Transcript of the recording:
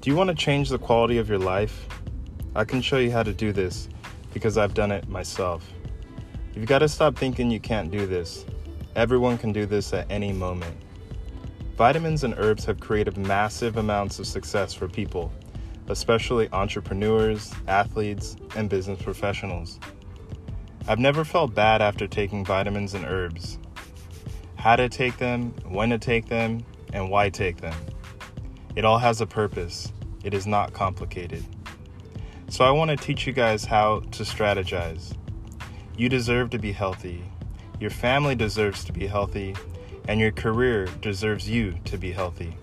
Do you want to change the quality of your life? I can show you how to do this because I've done it myself. You've got to stop thinking you can't do this. Everyone can do this at any moment. Vitamins and herbs have created massive amounts of success for people, especially entrepreneurs, athletes, and business professionals. I've never felt bad after taking vitamins and herbs. How to take them, when to take them, and why take them. It all has a purpose. It is not complicated. So I want to teach you guys how to strategize. You deserve to be healthy. Your family deserves to be healthy, and your career deserves you to be healthy.